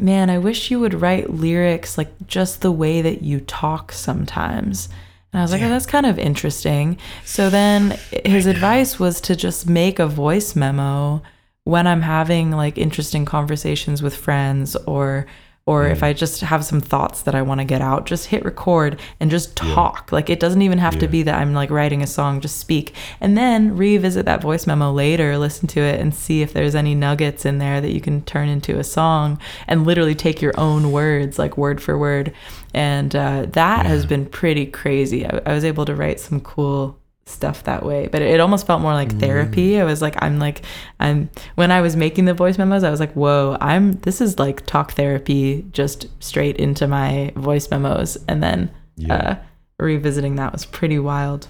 man i wish you would write lyrics like just the way that you talk sometimes. And i was like oh that's kind of interesting. So then his advice was to just make a voice memo when i'm having like interesting conversations with friends or or if I just have some thoughts that I want to get out, just hit record and just talk. Like it doesn't even have to be that I'm like writing a song, just speak. And then revisit that voice memo later, listen to it and see if there's any nuggets in there that you can turn into a song and literally take your own words, like word for word. And uh, that has been pretty crazy. I, I was able to write some cool stuff that way but it almost felt more like therapy i was like i'm like i'm when i was making the voice memos i was like whoa i'm this is like talk therapy just straight into my voice memos and then Yeah. uh revisiting that was pretty wild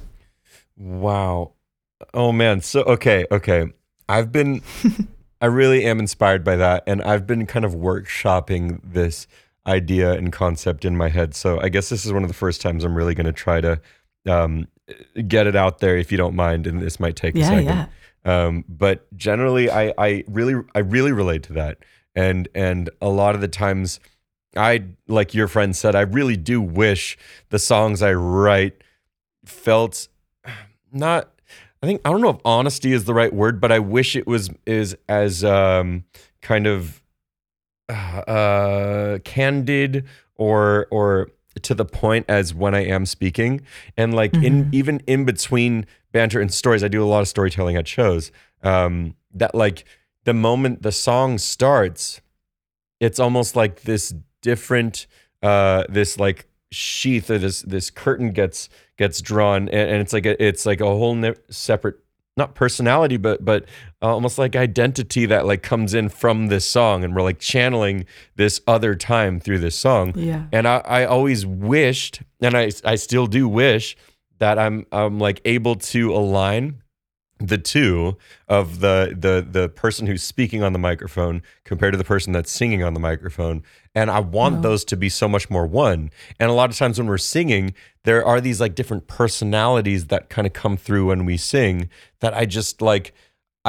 Wow. Oh man. So okay, okay. I've been I really am inspired by that and I've been kind of workshopping this idea and concept in my head. So I guess this is one of the first times I'm really going to try to um get it out there if you don't mind and this might take a yeah second. yeah Um, but generally, I I really I really relate to that, and and a lot of the times, I like your friend said, I really do wish the songs I write felt not. I think I don't know if honesty is the right word, but I wish it was is as um, kind of uh, candid or or to the point as when I am speaking, and like in even in between banter and stories, I do a lot of storytelling at shows. Um, that like the moment the song starts, it's almost like this different, uh, this like sheath or this this curtain gets gets drawn, and, and it's like a, it's like a whole ne- separate not personality but but Uh, almost like identity that like comes in from this song and we're like channeling this other time through this song. Yeah. and I, I always wished and I, I still do wish that I'm I'm like able to align the two of the the the person who's speaking on the microphone compared to the person that's singing on the microphone. And i want those to be so much more one. And a lot of times when we're singing there are these like different personalities that kind of come through when we sing that i just like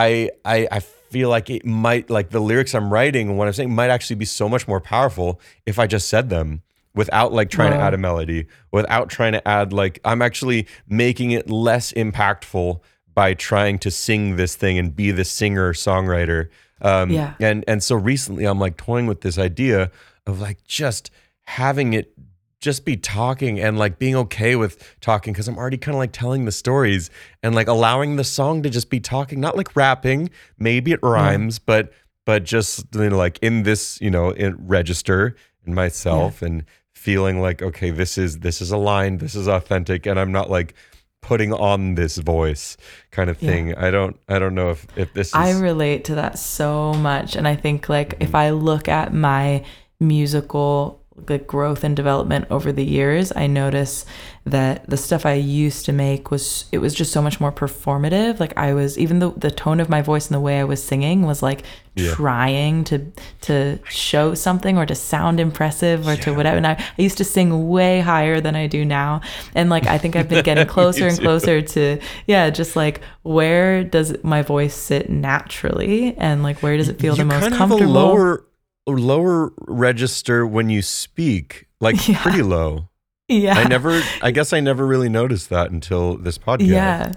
i i i feel like it might like the lyrics i'm writing and what i'm saying might actually be so much more powerful if i just said them without like trying to add a melody without trying to add like i'm actually making it less impactful by trying to sing this thing and be the singer songwriter um Yeah. and and so recently i'm like toying with this idea of like just having it just be talking and like being okay with talking because i'm already kind of like telling the stories and like allowing the song to just be talking not like rapping maybe it mm-hmm. rhymes but but just you know like in this you know in register in myself and feeling like okay this is this is aligned this is authentic and i'm not like putting on this voice kind of Yeah. thing i don't i don't know if if this is I relate to that so much. And I think like if mm. I look at my musical like growth and development over the years, I notice that the stuff I used to make was it was just so much more performative. Like I was even the the tone of my voice and the way I was singing was like Yeah. trying to to show something or to sound impressive or to whatever. And I, I used to sing way higher than I do now. And like I think I've been getting closer and closer to yeah, just like where does my voice sit naturally and like where does it feel you the most comfortable? lower lower register when you speak like Yeah. pretty low yeah. i never i guess i never really noticed that until this podcast Yeah.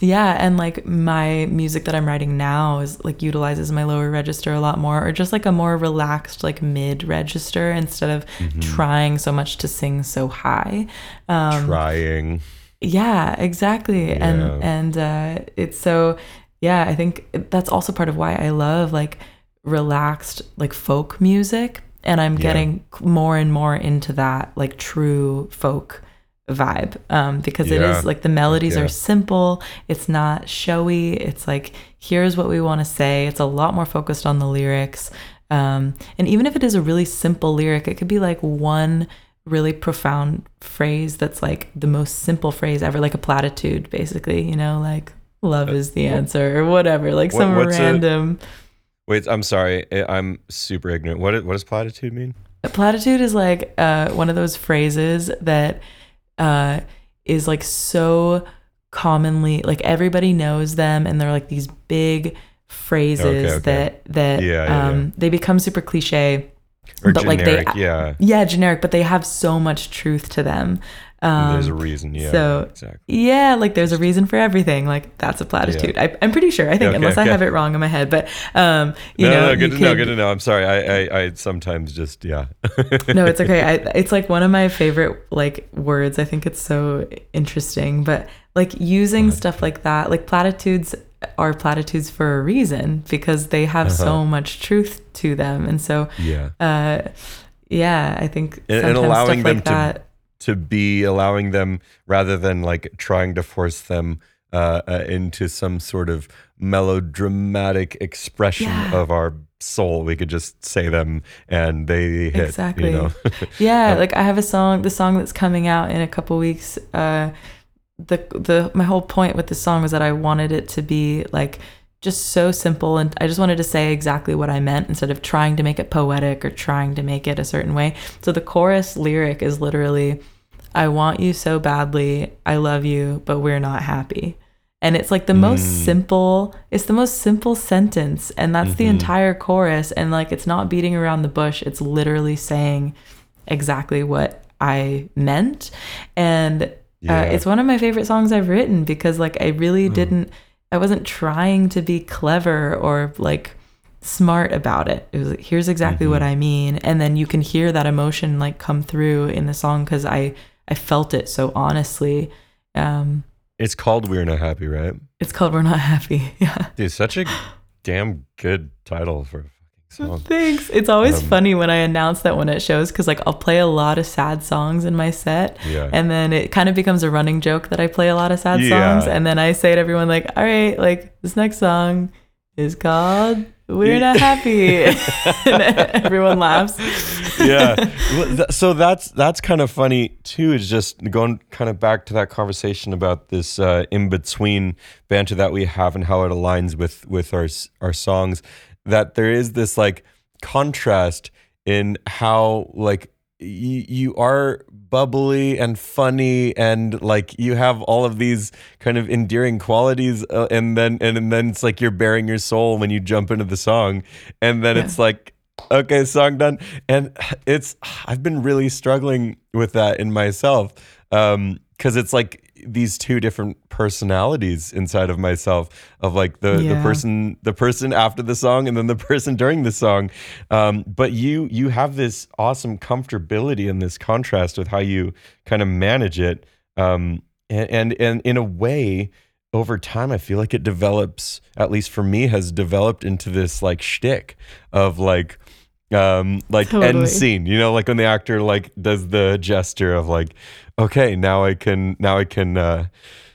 Yeah, and like my music that I'm writing now is like utilizes my lower register a lot more or just like a more relaxed like mid register instead of Mm-hmm. trying so much to sing so high. Um trying Yeah, exactly. Yeah. And and uh it's so yeah, I think that's also part of why I love like relaxed like folk music and I'm Yeah. getting more and more into that like true folk vibe um because it Yeah. is like the melodies Yeah. are simple, it's not showy, it's like here's what we want to say. It's a lot more focused on the lyrics. Um and even if it is a really simple lyric, it could be like one really profound phrase that's like the most simple phrase ever, like a platitude, basically, you know, like love is the answer or whatever, like What- some what's a- random. Wait i'm sorry I- i'm super ignorant what, what does platitude mean A platitude is like uh, one of those phrases that uh, is like so commonly, like everybody knows them, and they're like these big phrases Okay, okay. that that Yeah, yeah, um, they become super cliche. or But, like, they- generic yeah Yeah, generic, but they have so much truth to them. Um, there's a reason yeah so- exactly Yeah, like there's a reason for everything. Like that's a platitude. I, I'm pretty sure. I think Okay, unless I have it wrong in my head, but um, you no, know, no, good to know. Good to know. I'm sorry. I, I, I sometimes just, yeah. no, it's okay. I, it's like one of my favorite like words. I think it's so interesting. But like using stuff like that, like platitudes are platitudes for a reason because they have Uh-huh. so much truth to them, and so yeah. uh, yeah, I think And- and allowing stuff them like to- that. To be allowing them rather than like trying to force them uh, uh, into some sort of melodramatic expression Yeah. of our soul. We could just say them and they hit. Exactly. You know? Yeah, Um, like I have a song, the song that's coming out in a couple weeks. Uh, the the my whole point with the song was that I wanted it to be like just so simple, and I just wanted to say exactly what I meant instead of trying to make it poetic or trying to make it a certain way. So the chorus lyric is literally, "I want you so badly, I love you, but we're not happy." And it's like the most mm. simple, it's the most simple sentence. And that's the mm-hmm. entire chorus. And like it's not beating around the bush, it's literally saying exactly what I meant. And uh, Yeah. uh, it's one of my favorite songs I've written because like I really mm. didn't, I wasn't trying to be clever or like smart about it. It was like, here's exactly what I mean. And then you can hear that emotion like come through in the song because I, I felt it so honestly. Um, It's called We're Not Happy, right? it's called We're Not Happy. Yeah. Dude, such a damn good title for Thanks. It's always Um, funny when I announce that when it shows because like I'll play a lot of sad songs in my set, Yeah. and then it kind of becomes a running joke that I play a lot of sad Yeah. songs, and then I say to everyone like, "All right, like this next song is called We're Not Happy," and everyone laughs. yeah. So that's that's kind of funny too. Is just going kind of back to that conversation about this uh, in between banter that we have and how it aligns with with our our songs. That there is this like contrast in how like you you are bubbly and funny and like you have all of these kind of endearing qualities uh, and then and, then it's like you're bearing your soul when you jump into the song. And then it's like okay song done. And it's i've been really struggling with that in myself um because it's like these two different personalities inside of myself of like the the person the person after the song and then the person during the song. Um but you you have this awesome comfortability and this contrast with how you kind of manage it. Um and and, and in a way over time, I feel like it develops, at least for me, has developed into this like shtick of like, um, like Totally. end scene. You know, like when the actor like does the gesture of like, okay, now I can, now I can, uh,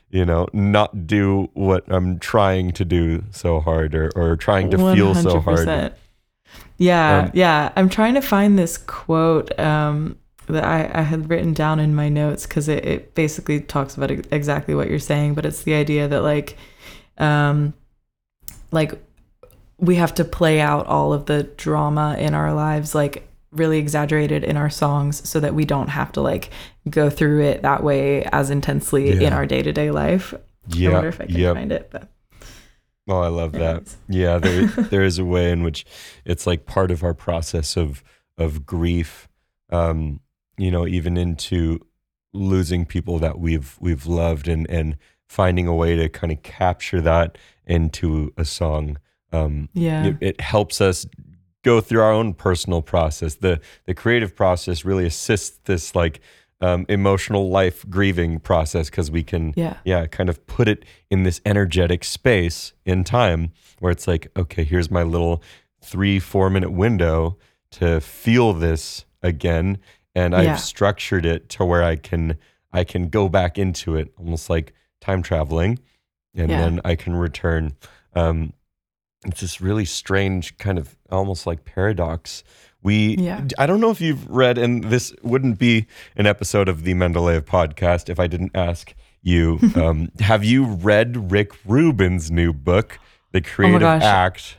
you know, not do what I'm trying to do so hard or or trying to feel so hard. Yeah, Um, yeah. I'm trying to find this quote um, that I, I had written down in my notes because it, it basically talks about exactly what you're saying, but it's the idea that like, um, like we have to play out all of the drama in our lives, like really exaggerated in our songs, so that we don't have to like go through it that way as intensely in our day to day life. I Yeah, wonder if I can yep. find it, but Oh, I love that. Yeah, there there is a way in which it's like part of our process of of grief. Um, you know, even into losing people that we've we've loved and and finding a way to kind of capture that into a song. Um, yeah, it, it helps us go through our own personal process. The the creative process really assists this like um, emotional life grieving process because we can yeah, yeah, kind of put it in this energetic space in time where it's like, okay, here's my little three, four minute window to feel this again. And Yeah. I've structured it to where I can I can go back into it almost like time traveling and Yeah. then I can return. Um it's this really strange kind of almost like paradox. We Yeah. I don't know if you've read, and this wouldn't be an episode of the Mendeleev podcast if I didn't ask you. um, have you read Rick Rubin's new book, The Creative gosh. Act?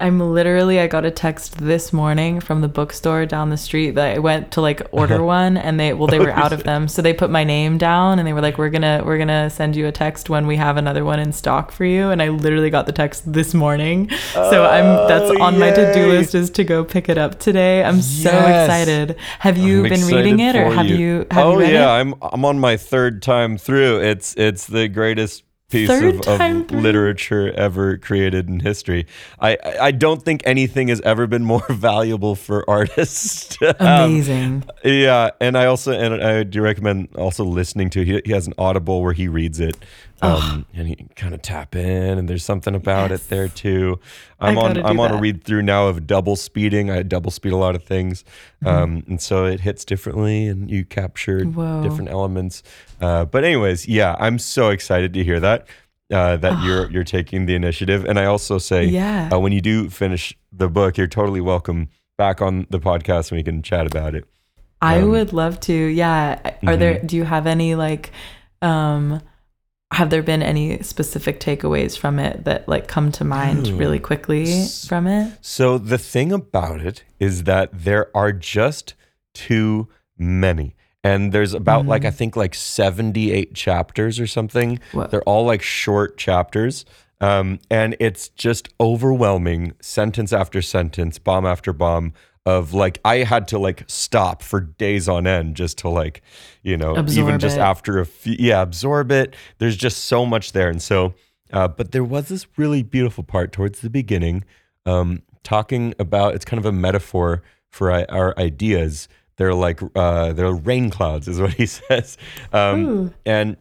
I'm literally I got a text this morning from the bookstore down the street that I went to like order one and they well they were out of them so they put my name down and they were like we're going to we're going to send you a text when we have another one in stock for you and I literally got the text this morning. So I'm oh, that's Oh, on my to-do list is to go pick it up today. I'm so Yes. excited. Have you I'm been reading it or have you, have oh you yeah, it? I'm I'm on my third time through. It's it's the greatest piece Third of, of literature ever created in history. I I don't think anything has ever been more valuable for artists. have. Um, Amazing. Yeah, and I also and I do recommend also listening to. He, he has an Audible where he reads it, um, and you kind of tap in, and there's something about Yes. it there too. I'm on I'm on a read through now of double speeding. I double speed a lot of things, Mm-hmm. um, and so it hits differently, and you capture Whoa. different elements. Uh, but anyways, yeah, I'm so excited to hear that. Uh, that you're you're taking the initiative, and I also say, Yeah. uh, when you do finish the book, you're totally welcome back on the podcast, and we can chat about it. I Um, would love to. Yeah. Are there do you have any like um have there been any specific takeaways from it that like come to mind Ooh. really quickly from it? So the thing about it is that there are just too many. and there's about like I think like 78 chapters or something. Whoa. They're all like short chapters. Um, and it's just overwhelming sentence after sentence, bomb after bomb of like I had to like stop for days on end just to like, you know, even Absorb just it. after a few yeah, absorb it. There's just so much there. And so uh, but there was this really beautiful part towards the beginning, um, talking about it's kind of a metaphor for our, our ideas. They're like uh, they're rain clouds, is what he says, um, and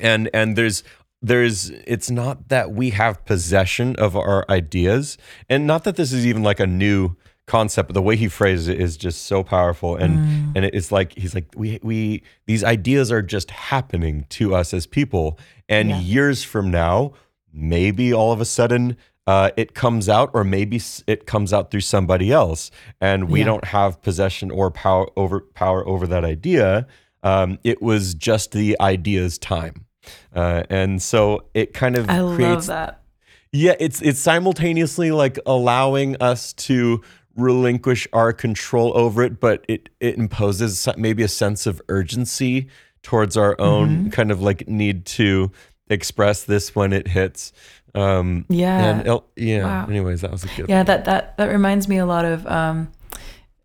and and there's there's it's not that we have possession of our ideas, and not that this is even like a new concept. But the way he phrases it is just so powerful, and and it's like he's like we we these ideas are just happening to us as people, and Yeah. years from now, maybe all of a sudden uh, it comes out, or maybe it comes out through somebody else, and we Yeah. don't have possession or power over power over that idea. Um, it was just the idea's time, uh, and so it kind of I creates love that. yeah, it's it's simultaneously like allowing us to relinquish our control over it, but it it imposes maybe a sense of urgency towards our own Mm-hmm. kind of like need to express this when it hits. Um, Yeah. and yeah. Wow. Anyways, that was a good. Yeah, that that that reminds me a lot of um,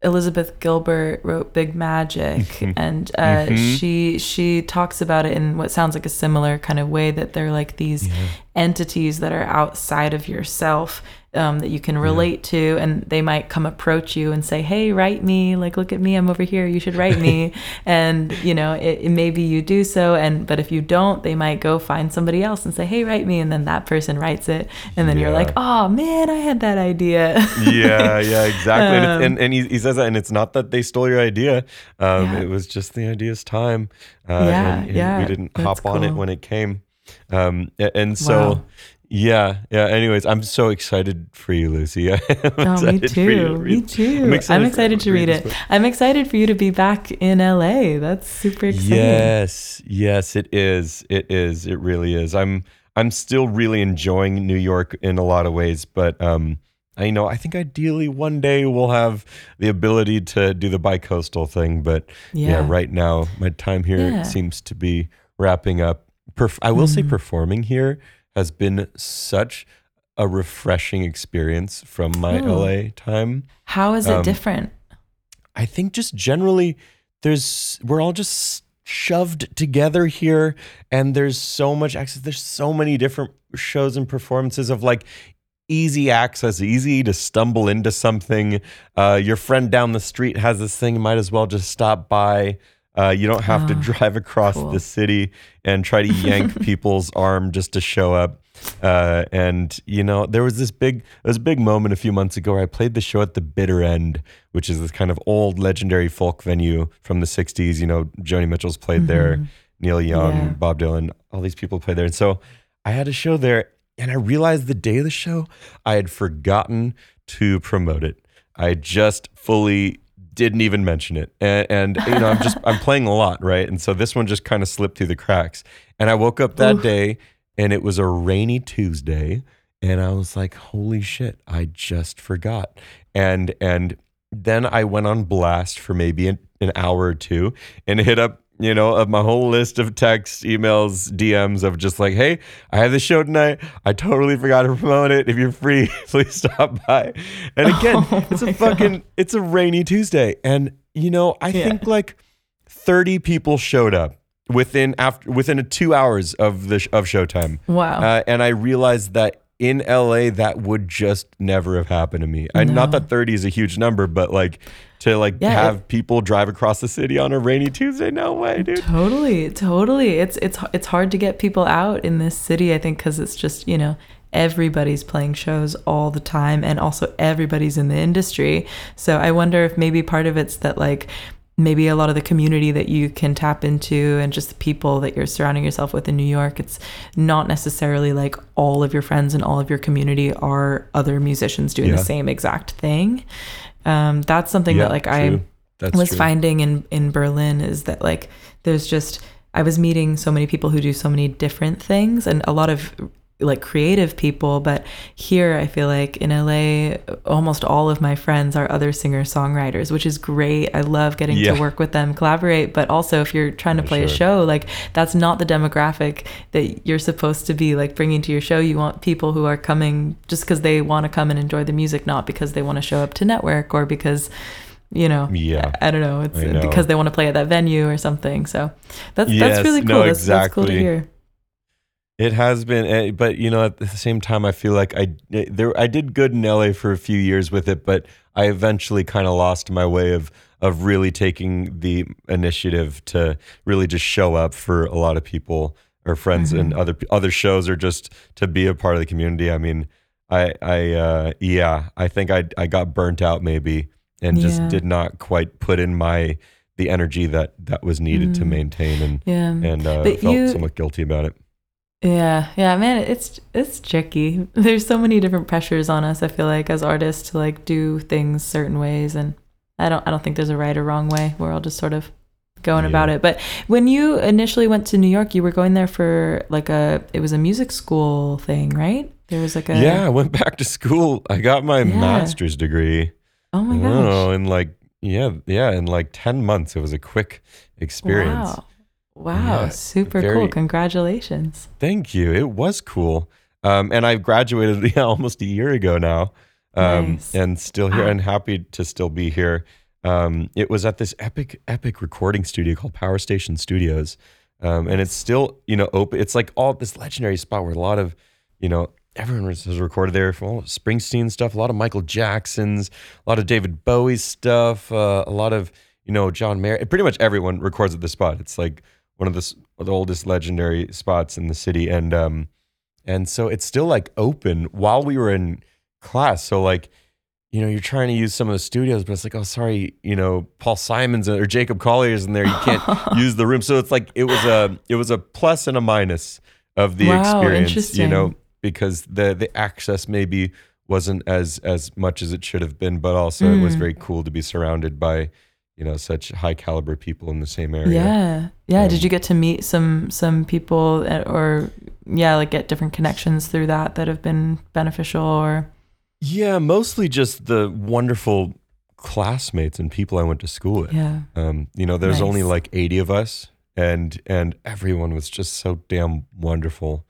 Elizabeth Gilbert wrote Big Magic, and uh, she she talks about it in what sounds like a similar kind of way that they're like these entities that are outside of yourself um, that you can relate to, and they might come approach you and say, "Hey, write me! Like, look at me, I'm over here. You should write me." and you know, it, it maybe you do so, and but if you don't, they might go find somebody else and say, "Hey, write me," and then that person writes it, and then you're like, "Oh man, I had that idea." yeah, yeah, exactly. and, Um, it's, and and he, he says that, and it's not that they stole your idea. Um, Yeah. It was just the idea's time. Uh, Yeah, and, and yeah, We didn't hop on it when it came. Um, and so, Wow. Yeah, yeah. Anyways, I'm so excited for you, Lucy. Oh, me excited to too. Me too. I'm I'm excited excited, to read read it. I'm excited for you to be back in LA. That's super exciting. Yes, yes, it is. It is. It really is. I'm I'm still really enjoying New York in a lot of ways, but um I know I think ideally one day we'll have the ability to do the bi-coastal thing, but yeah, Yeah. right now my time here Yeah. seems to be wrapping up. Perf- I will say Mm. performing here has been such a refreshing experience from my Oh. LA time. How is it Um, different? I think just generally there's we're all just shoved together here and there's so much access there's so many different shows and performances of like easy access easy to stumble into something uh, your friend down the street has this thing you might as well just stop by uh, you don't have to Oh, drive across cool. the city and try to yank people's arm just to show up uh, and you know there was this big there was a big moment a few months ago where I played the show at the Bitter End, which is this kind of old legendary folk venue from the '60s. You know, Joni Mitchell's played there, Neil Young, Yeah. Bob Dylan, all these people played there, and so I had a show there, and I realized the day of the show I had forgotten to promote it. I just fully didn't even mention it, and, and you know I'm just I'm playing a lot, right? And so this one just kind of slipped through the cracks, and I woke up that Oof. day and it was a rainy Tuesday and I was like holy shit I just forgot and and then I went on blast for maybe an, an hour or two and hit up you know of my whole list of texts emails DMs of just like hey I have the show tonight. I totally forgot to promote it. If you're free please stop by. And again Oh it's a fucking it's a rainy Tuesday. And you know I Yeah. think like 30 people showed up within after within a two hours of the sh- of showtime. Wow. uh, and i realized that in la that would just never have happened to me I, not that 30 is a huge number but like to like Yeah, have it- people drive across the city on a rainy tuesday no way dude Totally, totally. It's it's it's hard to get people out in this city. I think because it's just you know everybody's playing shows all the time, and also everybody's in the industry. So I wonder if maybe part of it's that like maybe a lot of the community that you can tap into and just the people that you're surrounding yourself with in New York. It's not necessarily like all of your friends and all of your community are other musicians doing Yeah. the same exact thing. Um, that's something yeah that like I. That's was true. finding in in Berlin is that like there's just I was meeting so many people who do so many different things and a lot of like creative people but here i feel like in la almost all of my friends are other singer songwriters which is great. I love getting Yeah. to work with them collaborate but also if you're trying to play a show like that's not the demographic that you're supposed to be like bringing to your show. You want people who are coming just because they want to come and enjoy the music not because they want to show up to network or because you know Yeah. i, I don't know. It's I know. because they want to play at that venue or something. So that's Yes, that's really cool. No, that's, that's cool to hear It has been, eh, but you know, at the same time, I feel like I eh, there I did good in LA for a few years with it, but I eventually kind of lost my way of of really taking the initiative to really just show up for a lot of people or friends and other other shows or just to be a part of the community. I mean, I I uh, yeah, I think I I got burnt out maybe and just did not quite put in my the energy that that was needed to maintain and yeah and uh, felt you- somewhat guilty about it. Yeah, yeah, man, it's it's tricky. There's so many different pressures on us. I feel like as artists to like do things certain ways, and I don't I don't think there's a right or wrong way. We're all just sort of going Yeah. about it. But when you initially went to New York, you were going there for like a it was a music school thing, right? There was like a Yeah, I went back to school. I got my Yeah. master's degree. Oh my Oh, gosh! in like yeah, yeah, in like ten months. It was a quick experience. Wow, wow, Yeah, super very- cool! Congratulations. Thank you. It was cool. Um, and I graduated yeah, almost a year ago now. Um, Nice. and still here Wow. and happy to still be here. Um, it was at this epic, epic recording studio called Power Station Studios. Um, and it's still, you know, open. It's like all this legendary spot where a lot of, you know, everyone has recorded there from all Springsteen stuff, a lot of Michael Jackson's, a lot of David Bowie's stuff, uh, a lot of, you know, John Mayer. Pretty much everyone records at this spot. It's like one of the, the oldest legendary spots in the city. And, um, and so it's still like open while we were in class. So like, you know, you're trying to use some of the studios, but it's like, oh, sorry, you know, Paul Simons or Jacob Collier's in there. You can't use the room. So it's like it was a it was a plus and a minus of the Wow, experience. You know, because the the access maybe wasn't as as much as it should have been, but also it was Mm. very cool to be surrounded by, you know, such high caliber people in the same area. Yeah, yeah. Did Um, you get to meet some some people that, or yeah, like get different connections through that that have been beneficial or Yeah, mostly just the wonderful classmates and people I went to school with. yeah, Um, you know, there's only like 80 of us and and everyone was just so damn wonderful.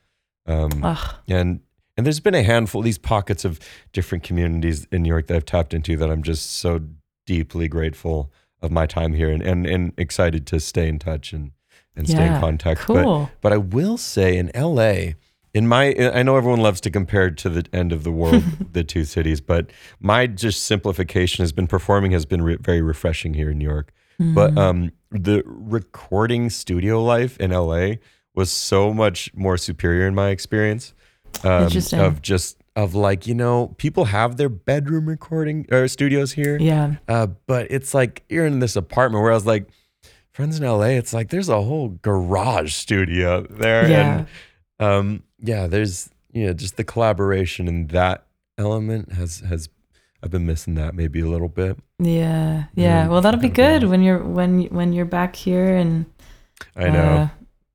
Um, Ugh, and and there's been a handful these pockets of different communities in New York that I've tapped into that I'm just so deeply grateful of my time here and and, and excited to stay in touch and and stay in contact. Cool. but I will say in LA, in my I know everyone loves to compare to the end of the world, the two cities, but my just simplification has been performing has been re- very refreshing here in New York. But Mm-hmm. um, the recording studio life in LA was so much more superior in my experience. Um, Of just of like you know people have their bedroom recording or studios here, yeah, uh, but it's like you're in this apartment where I was like, friends in LA, it's like there's a whole garage studio there. Yeah. And um, yeah, there's you know, just the collaboration and that element has has I've been missing that maybe a little bit. yeah, yeah. Mm, Well, that'll be that'll be good when you're when when you're back here and I know. uh,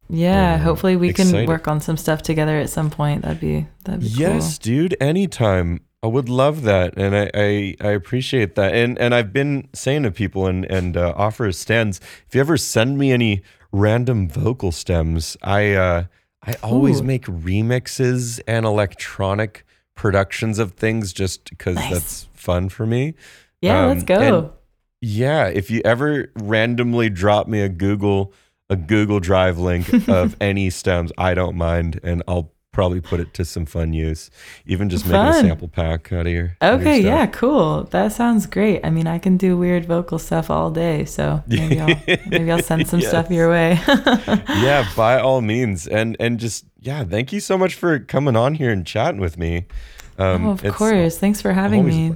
yeah, Uh, hopefully we can work on some stuff together at some point. That'd be that'd be yes, dude, anytime. I would love that, and I, I, I appreciate that. And and I've been saying to people and and uh, offer stands. If you ever send me any random vocal stems, I uh, I always Ooh. make remixes and electronic productions of things just because Nice. that's fun for me. cool. Yeah, let's Um, go. Yeah, if you ever randomly drop me a Google a Google Drive link of any stems, I don't mind, and I'll probably put it to some fun use. Even just making a sample pack out of your out of your Okay, yeah, cool. That sounds great. I mean, I can do weird vocal stuff all day, so maybe I'll maybe I'll send some stuff your way. yeah, by all means, and and just yeah, thank you so much for coming on here and chatting with me. Um, oh, of course. Thanks for having me.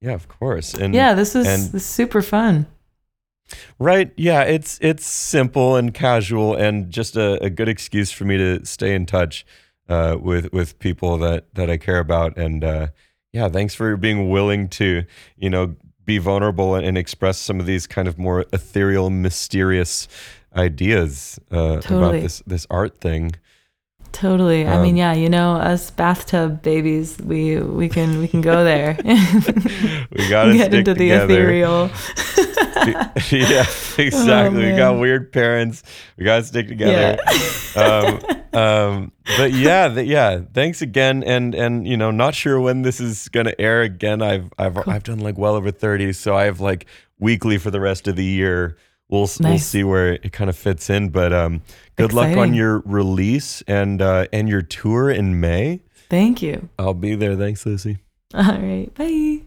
Yeah, of course. And Yeah, this is, and- this is super fun. Right. Yeah. It's it's simple and casual and just a, a good excuse for me to stay in touch uh, with with people that that I care about. And uh, yeah, thanks for being willing to you know be vulnerable and, and express some of these kind of more ethereal, mysterious ideas uh, Totally. about this this art thing. Totally. I Um, mean, yeah, you know, us bathtub babies, we we can we can go there. We gotta get stick into the ethereal. yeah, exactly. we got weird parents. We gotta stick together. Yeah. um, um, but yeah, th- yeah. Thanks again, and and you know, not sure when this is gonna air again. I've I've I've done like well over thirty, so I have like weekly for the rest of the year. We'll s we'll see where it kind of fits in. But um, good luck on your release and uh, and your tour in May. Thank you. I'll be there. Thanks, Lucy. All right. Bye.